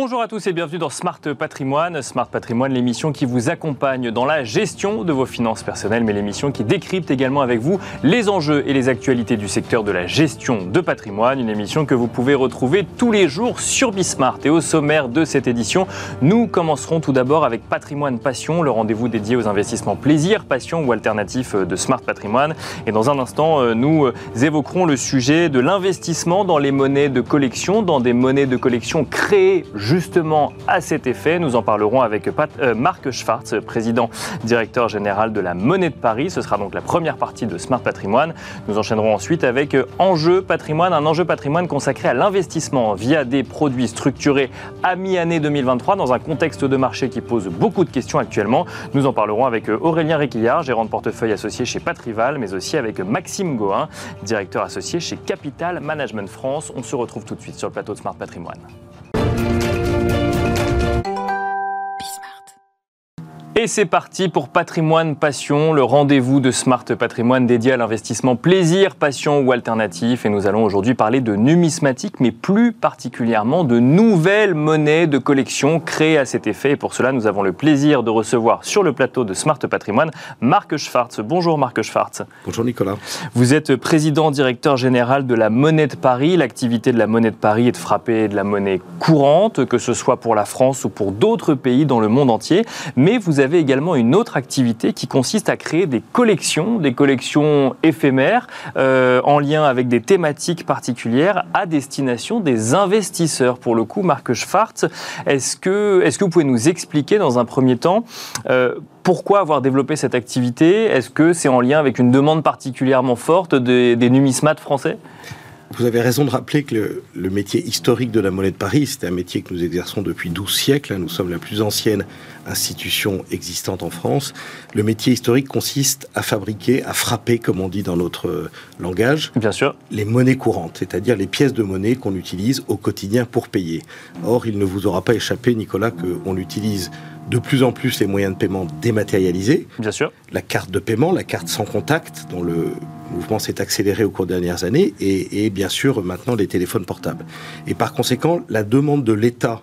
Bonjour à tous et bienvenue dans Smart Patrimoine. Smart Patrimoine, l'émission qui vous accompagne dans la gestion de vos finances personnelles, mais l'émission qui décrypte également avec vous les enjeux et les actualités du secteur de la gestion de patrimoine. Une émission que vous pouvez retrouver tous les jours sur Bismart. Et au sommaire de cette édition, nous commencerons tout d'abord avec Patrimoine Passion, le rendez-vous dédié aux investissements plaisir, passion ou alternatif de Smart Patrimoine. Et dans un instant, nous évoquerons le sujet de l'investissement dans les monnaies de collection, dans des monnaies de collection créées justement à cet effet. Nous en parlerons avec euh, Marc Schwartz, président directeur général de la Monnaie de Paris. Ce sera donc la première partie de Smart Patrimoine. Nous enchaînerons ensuite avec euh, Enjeu Patrimoine, un enjeu patrimoine consacré à l'investissement via des produits structurés à mi-année 2023 dans un contexte de marché qui pose beaucoup de questions actuellement. Nous en parlerons avec euh, Aurélien Réquillard, gérant de portefeuille associé chez Patrival, mais aussi avec Maxime Gohin, directeur associé chez Capital Management France. On se retrouve tout de suite sur le plateau de Smart Patrimoine. Et c'est parti pour Patrimoine Passion, le rendez-vous de Smart Patrimoine dédié à l'investissement plaisir, passion ou alternatif. Et nous allons aujourd'hui parler de numismatique, mais plus particulièrement de nouvelles monnaies de collection créées à cet effet. Et pour cela, nous avons le plaisir de recevoir sur le plateau de Smart Patrimoine Marc Schwartz. Bonjour Marc Schwartz. Bonjour Nicolas. Vous êtes président directeur général de la Monnaie de Paris. L'activité de la Monnaie de Paris est de frapper de la monnaie courante, que ce soit pour la France ou pour d'autres pays dans le monde entier. Mais vous avez avez également une autre activité qui consiste à créer des collections, des collections éphémères euh, en lien avec des thématiques particulières à destination des investisseurs. Pour le coup, Marc Schwartz, est-ce que, est que vous pouvez nous expliquer dans un premier temps euh, pourquoi avoir développé cette activité? Est-ce que c'est en lien avec une demande particulièrement forte des, des numismates français? Vous avez raison de rappeler que le, métier historique de la monnaie de Paris, c'est un métier que nous exerçons depuis 12 siècles. Nous sommes la plus ancienne institution existante en France. Le métier historique consiste à fabriquer, à frapper, comme on dit dans notre euh, langage, Bien sûr. les monnaies courantes, c'est-à-dire les pièces de monnaie qu'on utilise au quotidien pour payer. Or, il ne vous aura pas échappé, Nicolas, qu'on utilise de plus en plus les moyens de paiement dématérialisés. Bien sûr. La carte de paiement, la carte sans contact, dont le mouvement s'est accéléré au cours des dernières années, et, bien sûr maintenant les téléphones portables. Et par conséquent, la demande de l'État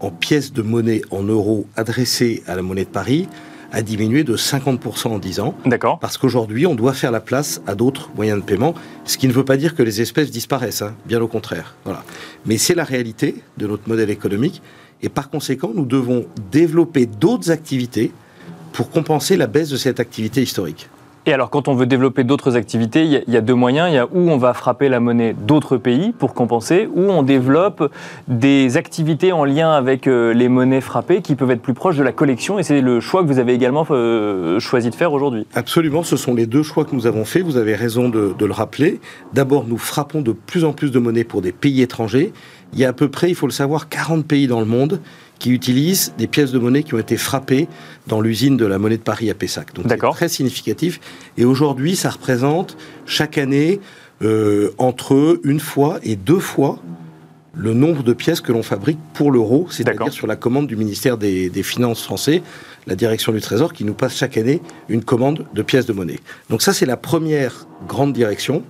en pièces de monnaie en euros adressées à la monnaie de Paris a diminué de 50% en 10 ans. D'accord. Parce qu'aujourd'hui, on doit faire la place à d'autres moyens de paiement, ce qui ne veut pas dire que les espèces disparaissent, hein, bien au contraire. Voilà. Mais c'est la réalité de notre modèle économique, et par conséquent, nous devons développer d'autres activités pour compenser la baisse de cette activité historique. Et alors, quand on veut développer d'autres activités, il y, a deux moyens. Il y a où on va frapper la monnaie d'autres pays pour compenser, ou on développe des activités en lien avec euh, les monnaies frappées qui peuvent être plus proches de la collection. Et c'est le choix que vous avez également euh, choisi de faire aujourd'hui. Absolument, ce sont les deux choix que nous avons faits. Vous avez raison de, de le rappeler. D'abord, nous frappons de plus en plus de monnaies pour des pays étrangers. Il y a à peu près, il faut le savoir, 40 pays dans le monde qui utilisent des pièces de monnaie qui ont été frappées dans l'usine de la monnaie de Paris à Pessac. Donc c'est très significatif. Et aujourd'hui, ça représente chaque année euh, entre une fois et deux fois le nombre de pièces que l'on fabrique pour l'euro, c'est-à-dire sur la commande du ministère des, des, Finances français, la direction du Trésor, qui nous passe chaque année une commande de pièces de monnaie. Donc ça, c'est la première grande direction.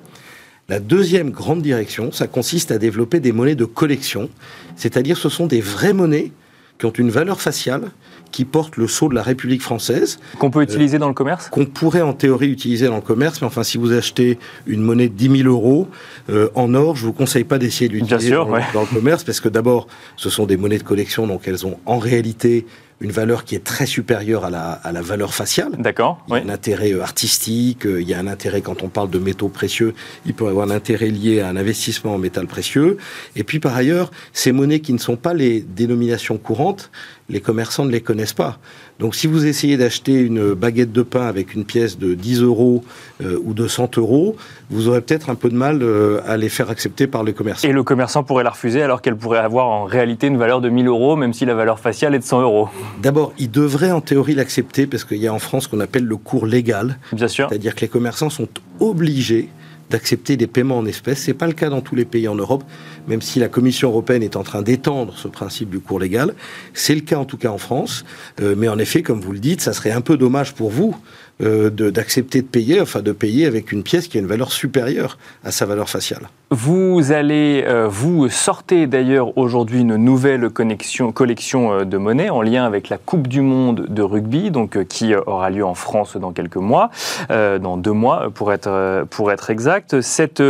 La deuxième grande direction, ça consiste à développer des monnaies de collection, c'est-à-dire ce sont des vraies monnaies qui ont une valeur faciale, qui portent le sceau de la République française. Qu'on peut utiliser dans le commerce? Qu'on pourrait en théorie utiliser dans le commerce, mais enfin si vous achetez une monnaie de 10 000 euros euh, en or, je vous conseille pas d'essayer de l'utiliser dans, dans, le commerce, parce que d'abord, ce sont des monnaies de collection, donc elles ont en réalité une valeur qui est très supérieure à la, à la valeur faciale. D'accord. Il y a un intérêt euh, artistique, euh, il y a un intérêt quand on parle de métaux précieux, il peut y avoir un intérêt lié à un investissement en métal précieux. Et puis par ailleurs, ces monnaies qui ne sont pas les dénominations courantes, les commerçants ne les connaissent pas. Donc si vous essayez d'acheter une baguette de pain avec une pièce de 10 euros euh, ou de 100 euros, vous aurez peut-être un peu de mal euh, à les faire accepter par les commerçants. Et le commerçant pourrait la refuser alors qu'elle pourrait avoir en réalité une valeur de 1000 euros, même si la valeur faciale est de 100 euros. D'abord, il devrait en théorie l'accepter parce qu'il y a en France ce qu'on appelle le cours légal. Bien sûr. C'est-à-dire que les commerçants sont obligés d'accepter des paiements en espèces. Ce n'est pas le cas dans tous les pays en Europe, même si la Commission européenne est en train d'étendre ce principe du cours légal. C'est le cas en tout cas en France. Euh, mais en effet, comme vous le dites, ça serait un peu dommage pour vous euh, d'accepter de, payer, enfin de payer avec une pièce qui a une valeur supérieure à sa valeur faciale. Vous allez, euh, vous sortez d'ailleurs aujourd'hui une nouvelle connexion, collection euh, de monnaie en lien avec la Coupe du Monde de rugby, donc euh, qui aura lieu en France dans quelques mois, dans deux mois pour être pour être exact. Cette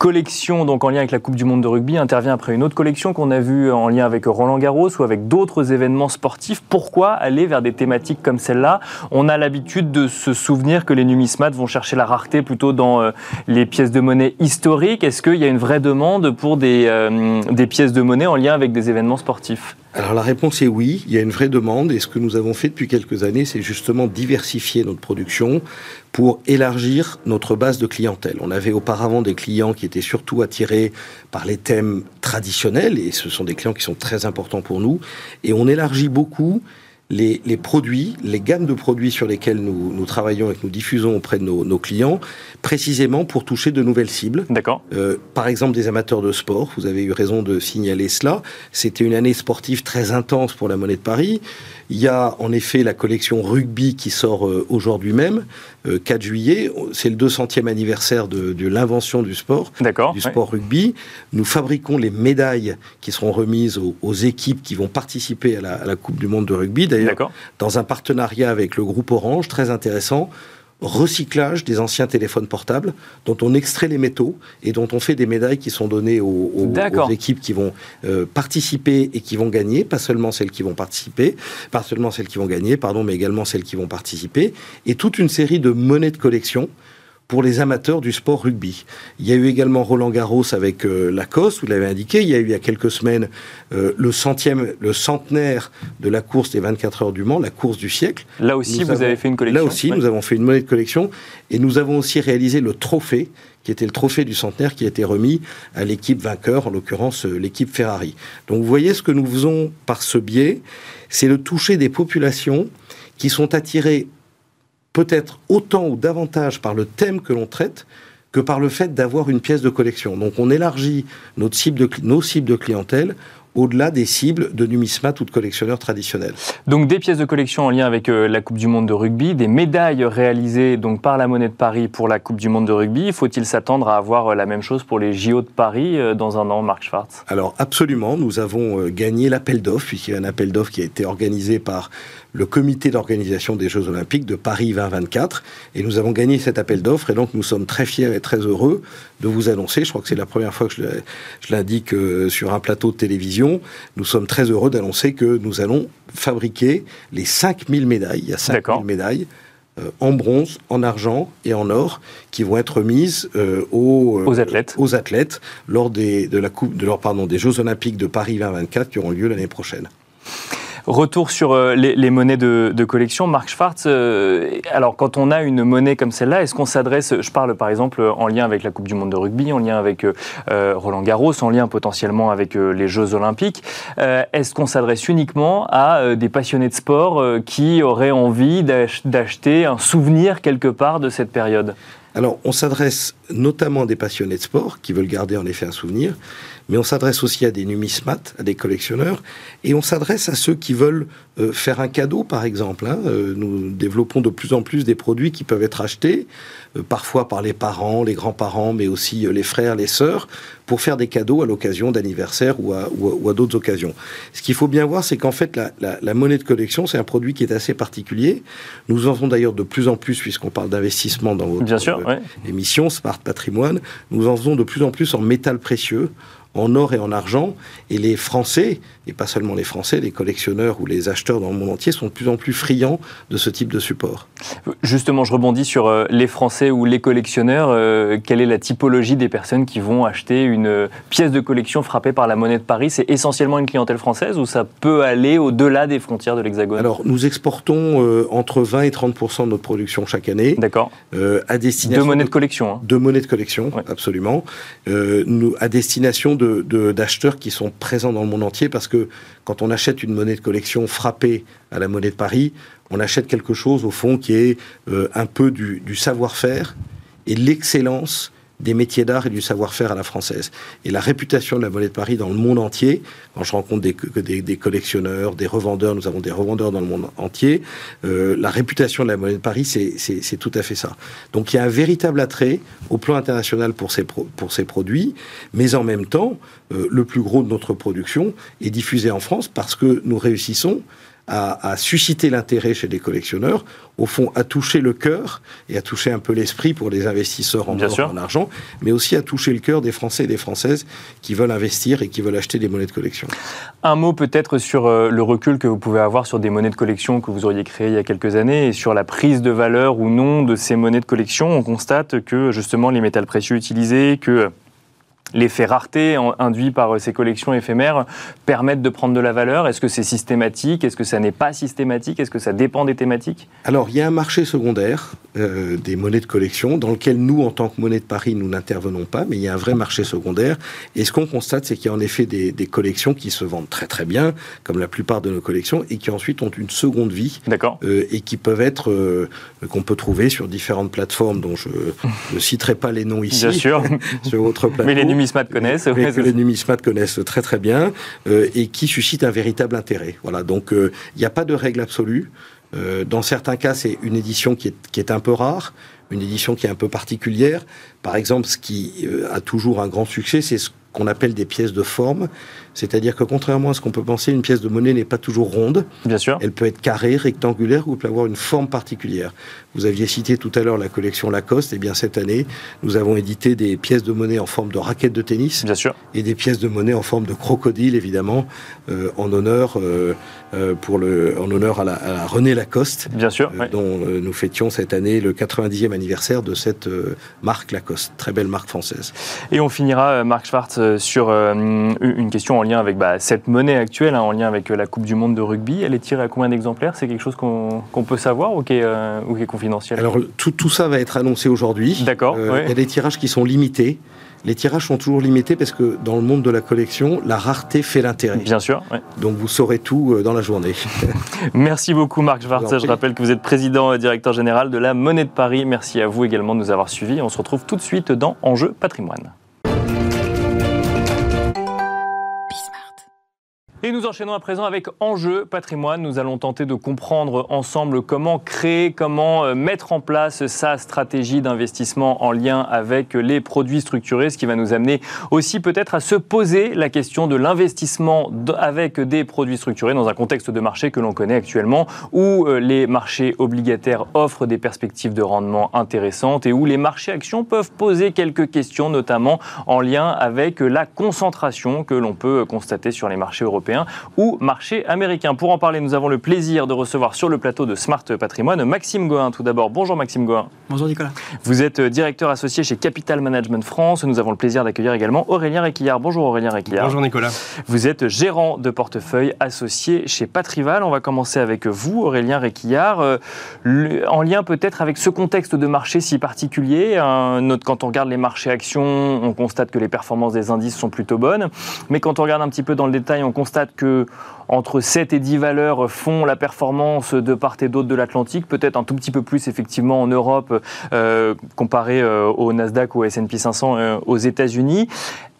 collection donc en lien avec la Coupe du Monde de rugby intervient après une autre collection qu'on a vue en lien avec Roland Garros ou avec d'autres événements sportifs. Pourquoi aller vers des thématiques comme celle-là? On a l'habitude de se souvenir que les numismates vont chercher la rareté plutôt dans euh, les pièces de monnaie historiques. Est-ce qu'il y a une vraie demande pour des, euh, des pièces de monnaie en lien avec des événements sportifs? Alors la réponse est oui, il y a une vraie demande et ce que nous avons fait depuis quelques années, c'est justement diversifier notre production pour élargir notre base de clientèle. On avait auparavant des clients qui étaient surtout attirés par les thèmes traditionnels et ce sont des clients qui sont très importants pour nous et on élargit beaucoup les, produits, les gammes de produits sur lesquels nous, travaillons et que nous diffusons auprès de nos, clients, précisément pour toucher de nouvelles cibles. D'accord. Euh, par exemple, des amateurs de sport, vous avez eu raison de signaler cela. C'était une année sportive très intense pour la Monnaie de Paris. Il y a en effet la collection rugby qui sort euh, aujourd'hui même, 4 euh, juillet. C'est le 200e anniversaire de, l'invention du sport, du sport rugby. Nous fabriquons les médailles qui seront remises aux, équipes qui vont participer à la, à la Coupe du Monde de rugby. D'ailleurs, dans un partenariat avec le groupe Orange, très intéressant recyclage des anciens téléphones portables dont on extrait les métaux et dont on fait des médailles qui sont données aux, équipes qui vont euh, participer et qui vont gagner, pas seulement celles qui vont participer, pas seulement celles qui vont gagner, pardon, mais également celles qui vont participer, et toute une série de monnaies de collection pour les amateurs du sport rugby. Il y a eu également Roland Garros avec euh, Lacoste, vous l'avez indiqué. Il y a eu il y a quelques semaines euh, le centième, le centenaire de la course des 24 heures du Mans, la course du siècle. Là aussi, vous avez fait une collection. Là aussi, nous avons fait une monnaie de collection et nous avons aussi réalisé le trophée qui était le trophée du centenaire qui a été remis à l'équipe vainqueur, en l'occurrence euh, l'équipe Ferrari. Donc vous voyez ce que nous faisons par ce biais, c'est le toucher des populations qui sont attirées peut-être autant ou davantage par le thème que l'on traite que par le fait d'avoir une pièce de collection. Donc on élargit notre cible de, nos cibles de clientèle au-delà des cibles de numismates ou de collectionneurs traditionnels. Donc des pièces de collection en lien avec euh, la Coupe du Monde de rugby, des médailles réalisées donc par la Monnaie de Paris pour la Coupe du Monde de rugby. Faut-il s'attendre à avoir euh, la même chose pour les JO de Paris euh, dans un an, Marc Schwartz? Alors absolument, nous avons gagné l'appel d'offres, puisqu'il y a un appel d'offres qui a été organisé par le comité d'organisation des Jeux Olympiques de Paris 2024. Et nous avons gagné cet appel d'offres. Et donc, nous sommes très fiers et très heureux de vous annoncer, je crois que c'est la première fois que je l'indique sur un plateau de télévision, nous sommes très heureux d'annoncer que nous allons fabriquer les 5000 médailles. Il y a 5000 médailles. Euh, en bronze, en argent et en or, qui vont être mises euh, aux, euh, aux, athlètes. aux athlètes lors des, de la coupe, de leur, pardon, des Jeux Olympiques de Paris 2024 qui auront lieu l'année prochaine. Retour sur euh, les, monnaies de, collection. Marc Schwartz, euh, alors quand on a une monnaie comme celle-là, est-ce qu'on s'adresse, je parle par exemple en lien avec la Coupe du Monde de rugby, en lien avec euh, Roland Garros, en lien potentiellement avec les Jeux Olympiques, est-ce qu'on s'adresse uniquement à des passionnés de sport qui auraient envie d'acheter un souvenir quelque part de cette période? Alors, on s'adresse notamment à des passionnés de sport qui veulent garder en effet un souvenir, mais on s'adresse aussi à des numismates, à des collectionneurs, et on s'adresse à ceux qui veulent euh, faire un cadeau, par exemple. Hein. Euh, nous développons de plus en plus des produits qui peuvent être achetés, euh, parfois par les parents, les grands-parents, mais aussi les frères, les sœurs, pour faire des cadeaux à l'occasion d'anniversaire ou à, d'autres occasions. Ce qu'il faut bien voir, c'est qu'en fait, la, monnaie de collection, c'est un produit qui est assez particulier. Nous en faisons d'ailleurs de plus en plus, puisqu'on parle d'investissement dans votre émission Smart Patrimoine, nous en faisons de plus en plus en métal précieux, en or et en argent. Et les Français, et pas seulement les Français, les collectionneurs ou les acheteurs dans le monde entier sont de plus en plus friands de ce type de support. Justement, je rebondis sur euh, les Français ou les collectionneurs. Euh, quelle est la typologie des personnes qui vont acheter une pièce de collection frappée par la monnaie de Paris? C'est essentiellement une clientèle française ou ça peut aller au-delà des frontières de l'Hexagone? Alors, nous exportons euh, entre 20 et 30% de notre production chaque année. D'accord. à destination de monnaie de, collection. Hein. De monnaie de collection, absolument. nous, à destination d'acheteurs qui sont présents dans le monde entier parce que quand on achète une monnaie de collection frappée à la monnaie de Paris, on achète quelque chose au fond qui est euh, un peu du, savoir-faire et l'excellence des métiers d'art et du savoir-faire à la française. Et la réputation de la monnaie de Paris dans le monde entier, quand je rencontre des, collectionneurs, des revendeurs, nous avons des revendeurs dans le monde entier, euh, la réputation de la monnaie de Paris, c'est tout à fait ça. Donc il y a un véritable attrait au plan international pour ces, pour ces produits, mais en même temps, euh, le plus gros de notre production est diffusé en France parce que nous réussissons à, susciter l'intérêt chez les collectionneurs, au fond à toucher le cœur et à toucher un peu l'esprit pour les investisseurs en, en argent, mais aussi à toucher le cœur des Français et des Françaises qui veulent investir et qui veulent acheter des monnaies de collection. Un mot peut-être sur euh, le recul que vous pouvez avoir sur des monnaies de collection que vous auriez créées il y a quelques années et sur la prise de valeur ou non de ces monnaies de collection. On constate que justement les métals précieux utilisés, que l'effet rareté induit par euh, ces collections éphémères permettent de prendre de la valeur Est-ce que c'est systématique? Est-ce que ça n'est pas systématique? Est-ce que ça dépend des thématiques? Alors, il y a un marché secondaire euh, des monnaies de collection dans lequel nous, en tant que monnaie de Paris, nous n'intervenons pas, mais il y a un vrai marché secondaire. Et ce qu'on constate, c'est qu'il y a en effet des, collections qui se vendent très très bien, comme la plupart de nos collections, et qui ensuite ont une seconde vie. D'accord. Euh, et qui peuvent être, qu'on peut trouver sur différentes plateformes dont je ne citerai pas les noms ici. Bien sûr. sur votre plateforme numismates connaissent. que les numismates connaissent très très bien euh, et qui suscitent un véritable intérêt. Voilà, donc euh, il n'y a pas de règle absolue. Euh, dans certains cas, c'est une édition qui est, qui est un peu rare, une édition qui est un peu particulière. Par exemple, ce qui a toujours un grand succès, c'est ce qu'on appelle des pièces de forme. C'est-à-dire que contrairement à ce qu'on peut penser, une pièce de monnaie n'est pas toujours ronde. Bien sûr. Elle peut être carrée, rectangulaire ou peut avoir une forme particulière. Vous aviez cité tout à l'heure la collection Lacoste. Eh bien cette année, nous avons édité des pièces de monnaie en forme de raquette de tennis. Bien sûr. Et des pièces de monnaie en forme de crocodile, évidemment, euh, en honneur euh, euh, pour le, en honneur à la, René Lacoste. Bien sûr. Dont nous fêtions cette année le 90e anniversaire de cette marque Lacoste, très belle marque française. Et on finira, Marc Schwartz, sur une question en lien avec bah, cette monnaie actuelle, hein, en lien avec la Coupe du Monde de rugby. Elle est tirée à combien d'exemplaires? C'est quelque chose qu'on peut savoir ou qui est, ou qui est alors, tout, tout, ça va être annoncé aujourd'hui. D'accord. Euh, il y a des tirages qui sont limités. Les tirages sont toujours limités parce que dans le monde de la collection, la rareté fait l'intérêt. Bien sûr. Donc vous saurez tout euh, dans la journée. Merci beaucoup Marc Schwartz. Je rappelle que vous êtes président et directeur général de la Monnaie de Paris. Merci à vous également de nous avoir suivis. On se retrouve tout de suite dans Enjeu patrimoine. Et nous enchaînons à présent avec Enjeu patrimoine. Nous allons tenter de comprendre ensemble comment créer, comment euh, mettre en place sa stratégie d'investissement en lien avec les produits structurés, ce qui va nous amener aussi peut-être à se poser la question de l'investissement avec des produits structurés dans un contexte de marché que l'on connaît actuellement, où euh, les marchés obligataires offrent des perspectives de rendement intéressantes et où les marchés actions peuvent poser quelques questions, notamment en lien avec la concentration que l'on peut constater sur les marchés européens ou marché américain. Pour en parler, nous avons le plaisir de recevoir sur le plateau de Smart Patrimoine Maxime Goin. Tout d'abord, bonjour Maxime Goin. Bonjour Nicolas. Vous êtes directeur associé chez Capital Management France. Nous avons le plaisir d'accueillir également Aurélien Réquillard. Bonjour Aurélien Réquillard. Bonjour Nicolas. Vous êtes gérant de portefeuille associé chez Patrival. On va commencer avec vous, Aurélien Réquillard. Euh, en lien peut-être avec ce contexte de marché si particulier, quand on regarde les marchés actions, on constate que les performances des indices sont plutôt bonnes. Mais quand on regarde un petit peu dans le détail, on constate que entre 7 et 10 valeurs font la performance de part et d'autre de l'Atlantique, peut-être un tout petit peu plus effectivement en Europe euh, comparé euh, au Nasdaq ou au S&P 500 euh, aux États-Unis.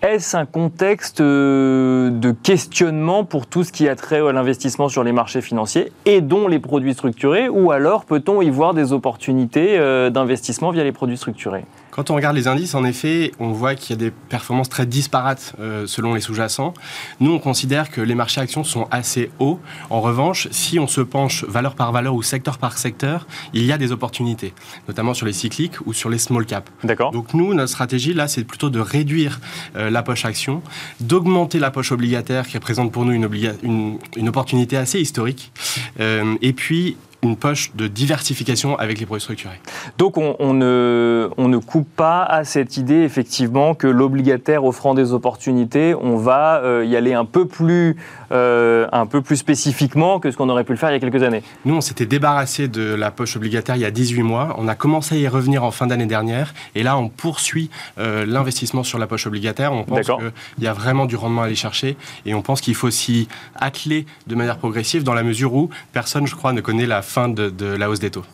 Est-ce un contexte de questionnement pour tout ce qui a trait à l'investissement sur les marchés financiers et dont les produits structurés ou alors peut-on y voir des opportunités d'investissement via les produits structurés? Quand on regarde les indices, en effet, on voit qu'il y a des performances très disparates euh, selon les sous-jacents. Nous, on considère que les marchés actions sont assez hauts. En revanche, si on se penche valeur par valeur ou secteur par secteur, il y a des opportunités, notamment sur les cycliques ou sur les small caps. D'accord. Donc nous, notre stratégie là, c'est plutôt de réduire euh, la poche action, d'augmenter la poche obligataire qui représente pour nous une, une, opportunité assez historique, euh, et puis une poche de diversification avec les produits structurés. Donc on, ne, on, ne, coupe pas à cette idée effectivement que l'obligataire offrant des opportunités, on va euh, y aller un peu, plus, euh, un peu plus spécifiquement que ce qu'on aurait pu le faire il y a quelques années. Nous, on s'était débarrassé de la poche obligataire il y a 18 mois. On a commencé à y revenir en fin d'année dernière. Et là, on poursuit euh, l'investissement sur la poche obligataire. On pense qu'il y a vraiment du rendement à aller chercher. Et on pense qu'il faut s'y atteler de manière progressive dans la mesure où personne, je crois, ne connaît la fin de, la hausse des taux.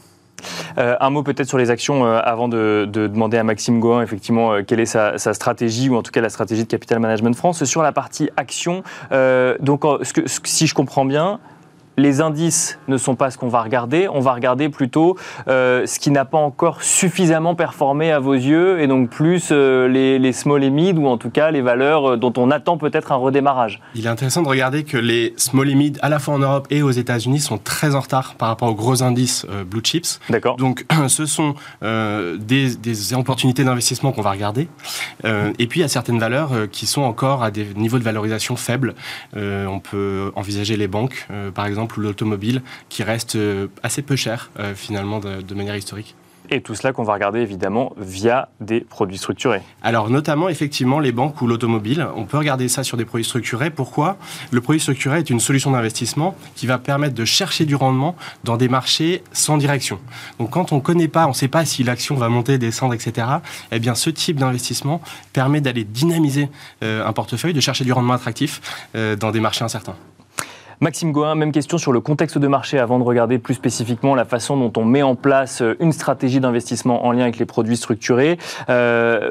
un mot peut-être sur les actions avant de, demander à Maxime Goin effectivement quelle est sa, stratégie ou en tout cas la stratégie de Capital Management France sur la partie action. donc si je comprends bien, les indices ne sont pas ce qu'on va regarder, on va regarder plutôt euh, ce qui n'a pas encore suffisamment performé à vos yeux, et donc plus euh, les, small et mid, ou en tout cas les valeurs euh, dont on attend peut-être un redémarrage. Il est intéressant de regarder que les small et mid, à la fois en Europe et aux États-Unis, sont très en retard par rapport aux gros indices blue chips. D'accord. Donc ce sont des, des, opportunités d'investissement qu'on va regarder. et puis il y a certaines valeurs qui sont encore à des niveaux de valorisation faibles. on peut envisager les banques, par exemple ou l'automobile, qui reste euh, assez peu cher euh, finalement de, manière historique. Et tout cela qu'on va regarder évidemment via des produits structurés. Alors notamment effectivement les banques ou l'automobile, on peut regarder ça sur des produits structurés. Pourquoi? Le produit structuré est une solution d'investissement qui va permettre de chercher du rendement dans des marchés sans direction. Donc quand on ne connaît pas, on ne sait pas si l'action va monter, descendre, etc. Eh bien ce type d'investissement permet d'aller dynamiser euh, un portefeuille, de chercher du rendement attractif dans des marchés incertains. Maxime Goin, même question sur le contexte de marché avant de regarder plus spécifiquement la façon dont on met en place euh, une stratégie d'investissement en lien avec les produits structurés. Euh,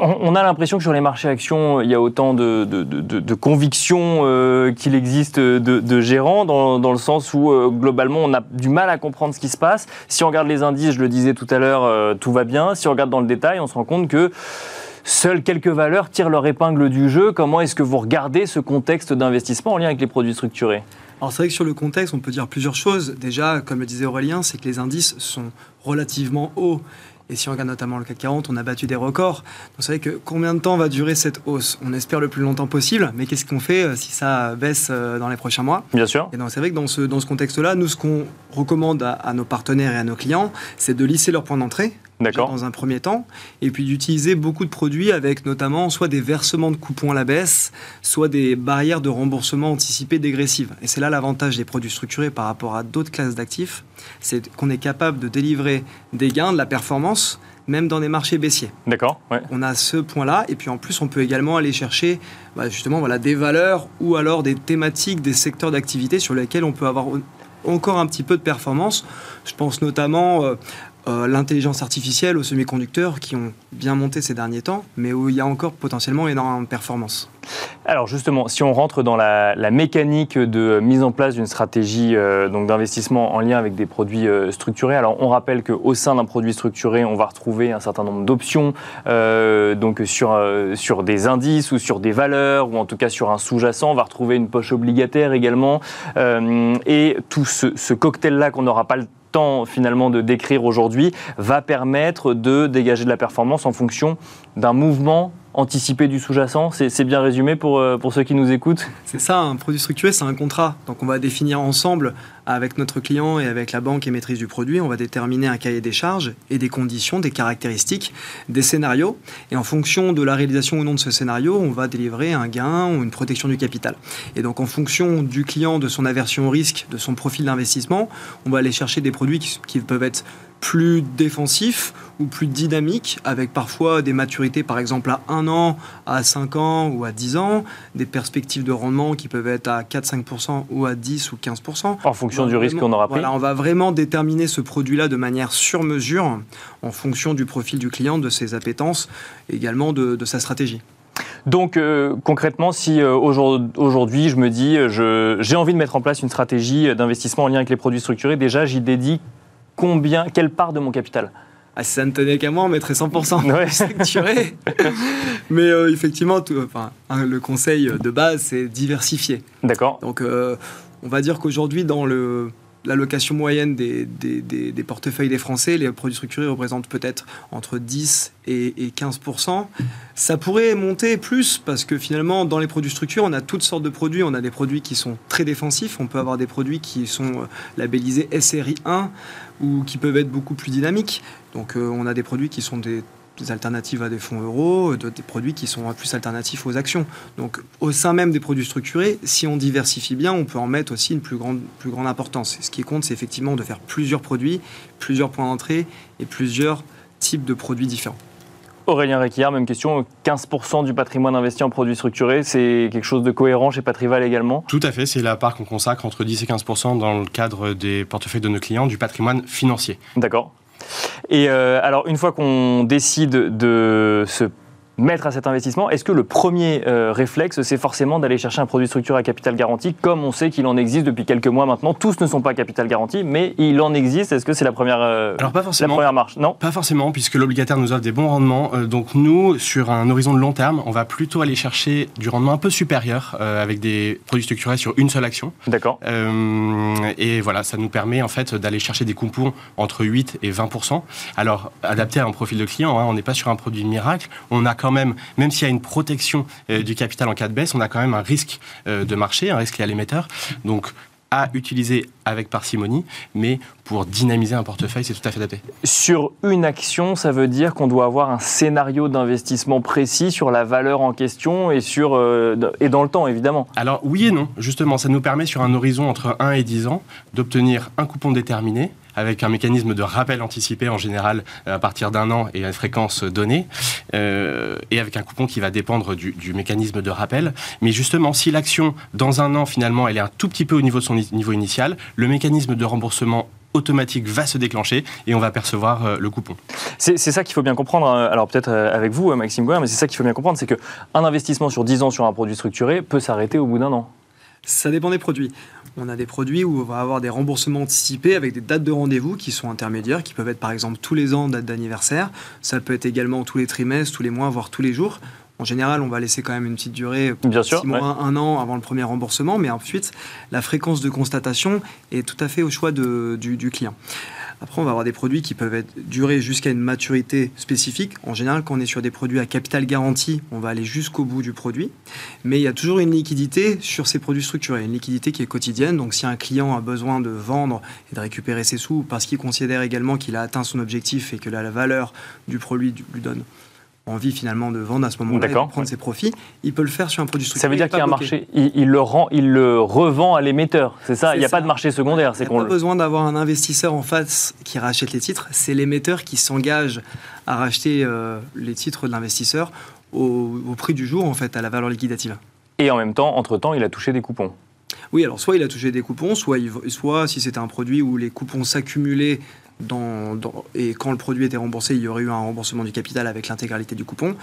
on, a l'impression que sur les marchés actions, il y a autant de, de, convictions euh, qu'il existe de, gérants, dans, dans, le sens où globalement on a du mal à comprendre ce qui se passe. Si on regarde les indices, je le disais tout à l'heure, tout va bien. Si on regarde dans le détail, on se rend compte que Seules quelques valeurs tirent leur épingle du jeu. Comment est-ce que vous regardez ce contexte d'investissement en lien avec les produits structurés? Alors c'est vrai que sur le contexte, on peut dire plusieurs choses. Déjà, comme le disait Aurélien, c'est que les indices sont relativement hauts. Et si on regarde notamment le CAC 40, on a battu des records. Donc c'est vrai que combien de temps va durer cette hausse? On espère le plus longtemps possible, mais qu'est-ce qu'on fait euh, si ça baisse euh, dans les prochains mois? Bien sûr. Et donc c'est vrai que dans ce, dans ce contexte-là, nous, ce qu'on recommande à, à, nos partenaires et à nos clients, c'est de lisser leurs points d'entrée dans un premier temps, et puis d'utiliser beaucoup de produits avec notamment soit des versements de coupons à la baisse, soit des barrières de remboursement anticipées dégressives. Et c'est là l'avantage des produits structurés par rapport à d'autres classes d'actifs, c'est qu'on est capable de délivrer des gains, de la performance, même dans des marchés baissiers. D'accord. On a ce point-là, et puis en plus, on peut également aller chercher bah, justement voilà, des valeurs ou alors des thématiques, des secteurs d'activité sur lesquels on peut avoir encore un petit peu de performance. Je pense notamment euh, euh, l'intelligence artificielle aux semi-conducteurs qui ont bien monté ces derniers temps, mais où il y a encore potentiellement énormément de performance. Alors justement, si on rentre dans la, mécanique de mise en place d'une stratégie euh, d'investissement en lien avec des produits euh, structurés, alors on rappelle qu'au sein d'un produit structuré, on va retrouver un certain nombre d'options, donc sur, sur des indices ou sur des valeurs, ou en tout cas sur un sous-jacent, on va retrouver une poche obligataire également, et tout ce, ce cocktail-là qu'on n'aura pas le finalement de décrire aujourd'hui va permettre de dégager de la performance en fonction d'un mouvement anticiper du sous-jacent C'est bien résumé pour, euh, pour ceux qui nous écoutent C'est ça, un produit structuré, c'est un contrat. Donc on va définir ensemble avec notre client et avec la banque émettrice du produit, on va déterminer un cahier des charges et des conditions, des caractéristiques, des scénarios. Et en fonction de la réalisation ou non de ce scénario, on va délivrer un gain ou une protection du capital. Et donc en fonction du client, de son aversion au risque, de son profil d'investissement, on va aller chercher des produits qui, qui peuvent être plus défensif ou plus dynamique, avec parfois des maturités par exemple à 1 an, à 5 ans ou à 10 ans, des perspectives de rendement qui peuvent être à 4-5% ou à 10 ou 15%. En fonction du risque qu'on aura pris. Voilà, on va vraiment déterminer ce produit-là de manière sur mesure en fonction du profil du client, de ses appétences, également de, sa stratégie. Donc euh, concrètement, si euh, aujourd'hui je me dis j'ai envie de mettre en place une stratégie d'investissement en lien avec les produits structurés, déjà j'y dédie combien, quelle part de mon capital? Ah, si ça ne tenait qu'à moi, on mettrait 100% ouais. structuré. Mais euh, effectivement, tout, enfin, le conseil de base, c'est diversifier. D'accord. Donc, euh, on va dire qu'aujourd'hui, dans le, l'allocation moyenne des, portefeuilles des Français, les produits structurés représentent peut-être entre 10 et, 15% Ça pourrait monter plus parce que finalement, dans les produits structurés, on a toutes sortes de produits. On a des produits qui sont très défensifs. On peut avoir des produits qui sont euh, labellisés SRI 1 ou qui peuvent être beaucoup plus dynamiques. Donc, euh, on a des produits qui sont des des alternatives à des fonds euros, des produits qui sont plus alternatifs aux actions. Donc au sein même des produits structurés, si on diversifie bien, on peut en mettre aussi une plus grande, plus grande importance. Ce qui compte, c'est effectivement de faire plusieurs produits, plusieurs points d'entrée et plusieurs types de produits différents. Aurélien Requillard, même question. 15% du patrimoine investi en produits structurés, c'est quelque chose de cohérent chez Patrival également? Tout à fait, c'est la part qu'on consacre entre 10 et 15% dans le cadre des portefeuilles de nos clients du patrimoine financier. D'accord. Et euh, alors, une fois qu'on décide de se mettre à cet investissement, est-ce que le premier euh, réflexe, c'est forcément d'aller chercher un produit structuré à capital garanti, comme on sait qu'il en existe depuis quelques mois maintenant? Tous ne sont pas à capital garanti, mais il en existe. Est-ce que c'est la première euh, Alors pas forcément. La première marche, non? Pas forcément, puisque l'obligataire nous offre des bons rendements. Euh, donc nous, sur un horizon de long terme, on va plutôt aller chercher du rendement un peu supérieur avec des produits structurés sur une seule action. D'accord. et voilà, ça nous permet en fait d'aller chercher des coupons entre 8 et 20% Alors adapté à un profil de client, hein, on n'est pas sur un produit miracle. On a quand même, même s'il y a une protection euh, du capital en cas de baisse, on a quand même un risque euh, de marché, un risque lié à l'émetteur. Donc, à utiliser avec parcimonie, mais pour dynamiser un portefeuille, c'est tout à fait adapté. Sur une action, ça veut dire qu'on doit avoir un scénario d'investissement précis sur la valeur en question et, sur, euh, et dans le temps, évidemment. Alors oui et non, justement, ça nous permet sur un horizon entre 1 et 10 ans d'obtenir un coupon déterminé avec un mécanisme de rappel anticipé en général à partir d'un an et à une fréquence donnée, euh, et avec un coupon qui va dépendre du, mécanisme de rappel. Mais justement, si l'action, dans un an, finalement, elle est un tout petit peu au niveau de son niveau initial, le mécanisme de remboursement automatique va se déclencher et on va percevoir euh, le coupon. C'est ça qu'il faut bien comprendre, hein. alors peut-être euh, avec vous, Maxime Gouin, mais c'est ça qu'il faut bien comprendre, c'est qu'un investissement sur 10 ans sur un produit structuré peut s'arrêter au bout d'un an. Ça dépend des produits. On a des produits où on va avoir des remboursements anticipés avec des dates de rendez-vous qui sont intermédiaires, qui peuvent être par exemple tous les ans, date d'anniversaire. Ça peut être également tous les trimestres, tous les mois, voire tous les jours. En général, on va laisser quand même une petite durée, Bien sûr, mois, un an avant le premier remboursement, mais ensuite, la fréquence de constatation est tout à fait au choix du, du client. Après, on va avoir des produits qui peuvent être durer jusqu'à une maturité spécifique. En général, quand on est sur des produits à capital garanti, on va aller jusqu'au bout du produit. Mais il y a toujours une liquidité sur ces produits structurés, une liquidité qui est quotidienne. Donc, si un client a besoin de vendre et de récupérer ses sous parce qu'il considère également qu'il a atteint son objectif et que la valeur du produit lui donne envie finalement de vendre à ce moment-là, de prendre ses profits, il peut le faire sur un produit structuré. Ça veut dire qu'il y a un marché, il, le rend, il le revend à l'émetteur, c'est ça Il n'y a pas de marché secondaire. Il n'y a pas besoin d'avoir un investisseur en face qui rachète les titres, c'est l'émetteur qui s'engage à racheter euh, les titres de l'investisseur au, prix du jour, en fait, à la valeur liquidative. Et en même temps, entre-temps, il a touché des coupons. Oui, alors soit il a touché des coupons, soit, soit si c'était un produit où les coupons s'accumulaient et quand le produit était remboursé, il y aurait eu un remboursement du capital avec l'intégralité du coupon.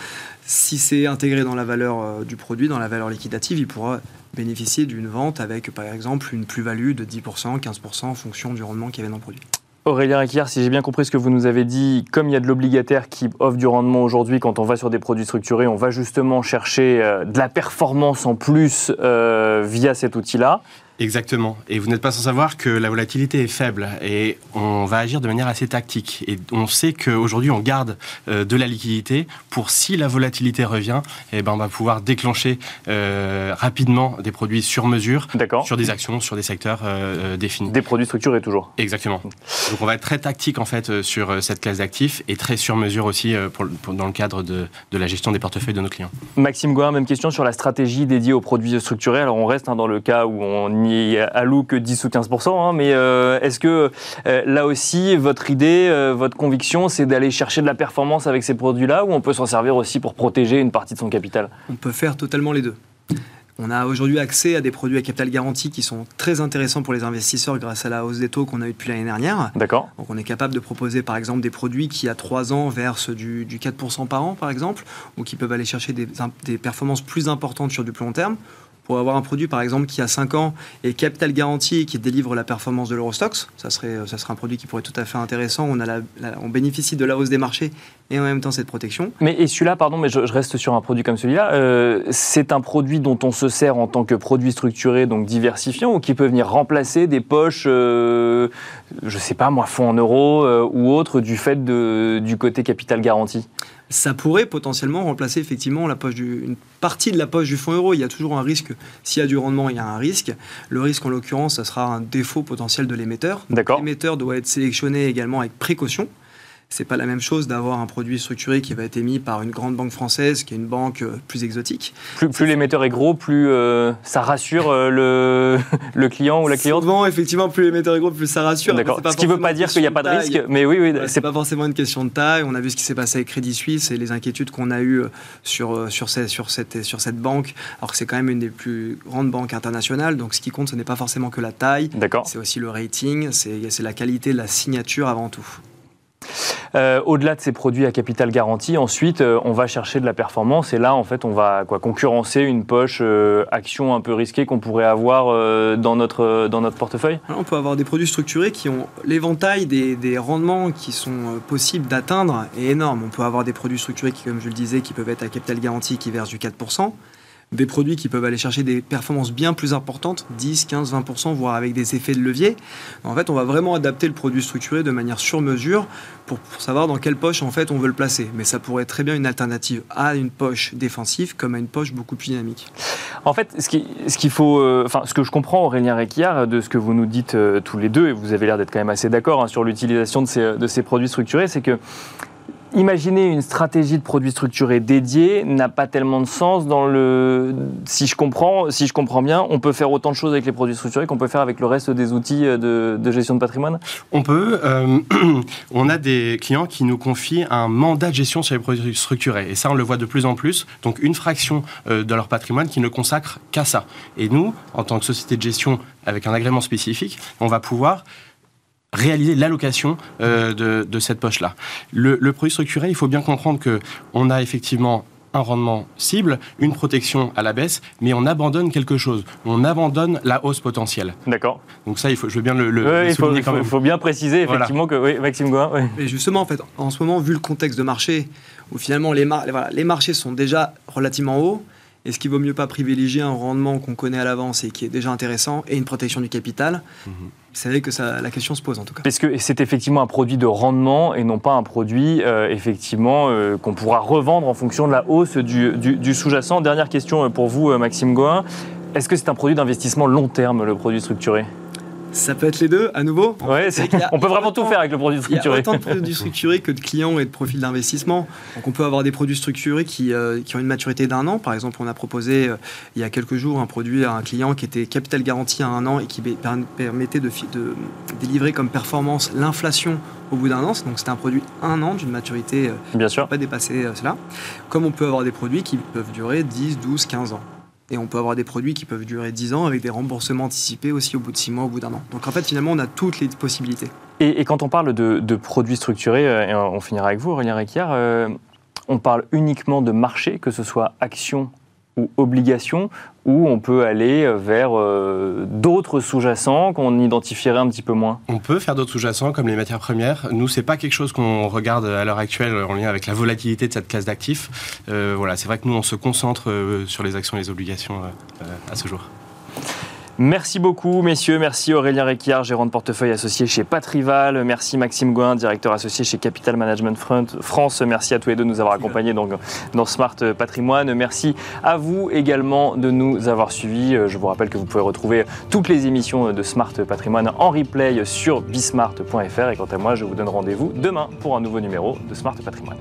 Si c'est intégré dans la valeur euh, du produit, dans la valeur liquidative, il pourra bénéficier d'une vente avec, par exemple, une plus-value de 10%, 15% en fonction du rendement qu'il y avait dans le produit. Aurélien Requier, si j'ai bien compris ce que vous nous avez dit, comme il y a de l'obligataire qui offre du rendement aujourd'hui, quand on va sur des produits structurés, on va justement chercher euh, de la performance en plus euh, via cet outil-là. Exactement. Et vous n'êtes pas sans savoir que la volatilité est faible et on va agir de manière assez tactique. Et on sait qu'aujourd'hui, on garde euh, de la liquidité pour si la volatilité revient, eh ben, on va pouvoir déclencher euh, rapidement des produits sur mesure, sur des actions, sur des secteurs euh, définis. Des produits structurés toujours. Exactement. Donc on va être très tactique en fait sur cette classe d'actifs et très sur mesure aussi pour, dans le cadre de, de, la gestion des portefeuilles de nos clients. Maxime Gouin, même question sur la stratégie dédiée aux produits structurés. Alors on reste hein, dans le cas où on y alloue que 10 ou 15 hein, mais euh, est-ce que euh, là aussi, votre idée, euh, votre conviction, c'est d'aller chercher de la performance avec ces produits-là, ou on peut s'en servir aussi pour protéger une partie de son capital? On peut faire totalement les deux. On a aujourd'hui accès à des produits à capital garanti qui sont très intéressants pour les investisseurs grâce à la hausse des taux qu'on a eu depuis l'année dernière. D'accord. Donc on est capable de proposer par exemple des produits qui à 3 ans versent du, 4% par an par exemple, ou qui peuvent aller chercher des, des performances plus importantes sur du plus long terme pour avoir un produit par exemple qui a 5 ans et capital garanti et qui délivre la performance de l'Eurostox, ça serait, ça serait un produit qui pourrait être tout à fait intéressant. On, a on bénéficie de la hausse des marchés et en même temps cette protection. Mais et celui-là, pardon, mais je, reste sur un produit comme celui-là, euh, c'est un produit dont on se sert en tant que produit structuré, donc diversifiant, ou qui peut venir remplacer des poches, euh, je sais pas moi, fonds en euros euh, ou autres, du fait du côté capital garanti? Ça pourrait potentiellement remplacer effectivement la poche du, une partie de la poche du fonds euro. Il y a toujours un risque. S'il y a du rendement, il y a un risque. Le risque, en l'occurrence, ça sera un défaut potentiel de l'émetteur. L'émetteur doit être sélectionné également avec précaution. C'est pas la même chose d'avoir un produit structuré qui va être émis par une grande banque française, qui est une banque euh, plus exotique. Plus, plus l'émetteur est gros, plus euh, ça rassure euh, le, le client ou la cliente. Souvent, effectivement, plus l'émetteur est gros, plus ça rassure. D'accord. Ce qui ne veut pas dire qu'il n'y a pas de taille. risque, mais oui, oui, Ouais, c'est pas forcément une question de taille. On a vu ce qui s'est passé avec Crédit Suisse et les inquiétudes qu'on a eues sur, sur, ces- sur, cette, sur cette banque, alors que c'est quand même une des plus grandes banques internationales. Donc ce qui compte, ce n'est pas forcément que la taille, D'accord. c'est aussi le rating, c'est c'est la qualité de la signature avant tout. Euh, Au-delà de ces produits à capital garanti, ensuite, euh, on va chercher de la performance et là, en fait, on va concurrencer une poche euh, action un peu risquée qu'on pourrait avoir dans, notre, portefeuille on peut avoir des produits structurés qui ont l'éventail des, rendements qui sont possibles d'atteindre est énorme. On peut avoir des produits structurés qui, comme je le disais, qui peuvent être à capital garanti, qui versent du 4%. Des produits qui peuvent aller chercher des performances bien plus importantes, 10, 15, 20%, voire avec des effets de levier. En fait, on va vraiment adapter le produit structuré de manière sur mesure pour, savoir dans quelle poche en fait on veut le placer. Mais ça pourrait être très bien une alternative à une poche défensive comme à une poche beaucoup plus dynamique. En fait, ce faut, euh, ce que je comprends, Aurélien Réquillard, de ce que vous nous dites euh, tous les deux, et vous avez l'air d'être quand même assez d'accord hein, sur l'utilisation de ces produits structurés, c'est que imaginer une stratégie de produits structurés dédiée n'a pas tellement de sens dans le. Si je comprends, si je comprends bien, on peut faire autant de choses avec les produits structurés qu'on peut faire avec le reste des outils euh, de, de gestion de patrimoine? On peut. euh, on a des clients qui nous confient un mandat de gestion sur les produits structurés. Et ça, on le voit de plus en plus. Donc, une fraction euh, de leur patrimoine qui ne consacre qu'à ça. Et nous, en tant que société de gestion avec un agrément spécifique, on va pouvoir réaliser l'allocation euh, de, de cette poche-là. Le, le produit structuré, il faut bien comprendre que on a effectivement un rendement cible, une protection à la baisse, mais on abandonne quelque chose. On abandonne la hausse potentielle. D'accord. Donc ça, il faut, je veux bien le, le- Ouais, le il faut, souligner il quand même. faut bien préciser Voilà. effectivement que oui, Maxime Goin. oui. Et justement, en fait, en ce moment, vu le contexte de marché, où finalement les, mar- voilà, les marchés sont déjà relativement hauts, est-ce qu'il vaut mieux pas privilégier un rendement qu'on connaît à l'avance et qui est déjà intéressant et une protection du capital? Mhm. Vous savez que la question se pose en tout cas. Parce que c'est effectivement un produit de rendement et non pas un produit euh, effectivement euh, qu'on pourra revendre en fonction de la hausse du, du- sous-jacent. Dernière question euh, pour vous, Maxime Goin. Est-ce que c'est un produit d'investissement long terme, le produit structuré? Ça peut être les deux, à nouveau. Ouais, On peut vraiment tout faire avec le produit Il y a structuré. autant de produits structurés que de clients et de profils d'investissement. Donc on peut avoir des produits structurés qui, euh, qui ont une maturité d'un an. Par exemple, on a proposé euh, il y a quelques jours un produit à un client qui était capital garanti à un an et qui permettait de délivrer comme performance l'inflation au bout d'un an. Donc c'était un produit un an d'une maturité euh, Bien sûr. pas dépasser euh, cela. Comme on peut avoir des produits qui peuvent durer 10, 12, 15 ans. Et on peut avoir des produits qui peuvent durer 10 ans avec des remboursements anticipés aussi au bout de 6 mois, au bout d'un an. Donc en fait, finalement, on a toutes les possibilités. Et, quand on parle de, produits structurés, euh, et on finira avec vous, Aurélien Réquillard, euh, on parle uniquement de marché, que ce soit action ou obligation, ou on peut aller vers euh, d'autres sous-jacents qu'on identifierait un petit peu moins On peut faire d'autres sous-jacents comme les matières premières. Nous, c'est pas quelque chose qu'on regarde à l'heure actuelle en lien avec la volatilité de cette classe d'actifs. Euh, voilà, c'est vrai que nous, on se concentre euh, sur les actions et les obligations euh, euh, à ce jour. Merci beaucoup, messieurs. Merci Aurélien Réquillard, gérant de portefeuille associé chez Patrival. Merci Maxime Goin, directeur associé chez Capital Management France. Merci à tous les deux de nous avoir accompagnés donc, dans Smart Patrimoine. Merci à vous également de nous avoir suivis. Je vous rappelle que vous pouvez retrouver toutes les émissions de Smart Patrimoine en replay sur bismart.fr. Et quant à moi, je vous donne rendez-vous demain pour un nouveau numéro de Smart Patrimoine.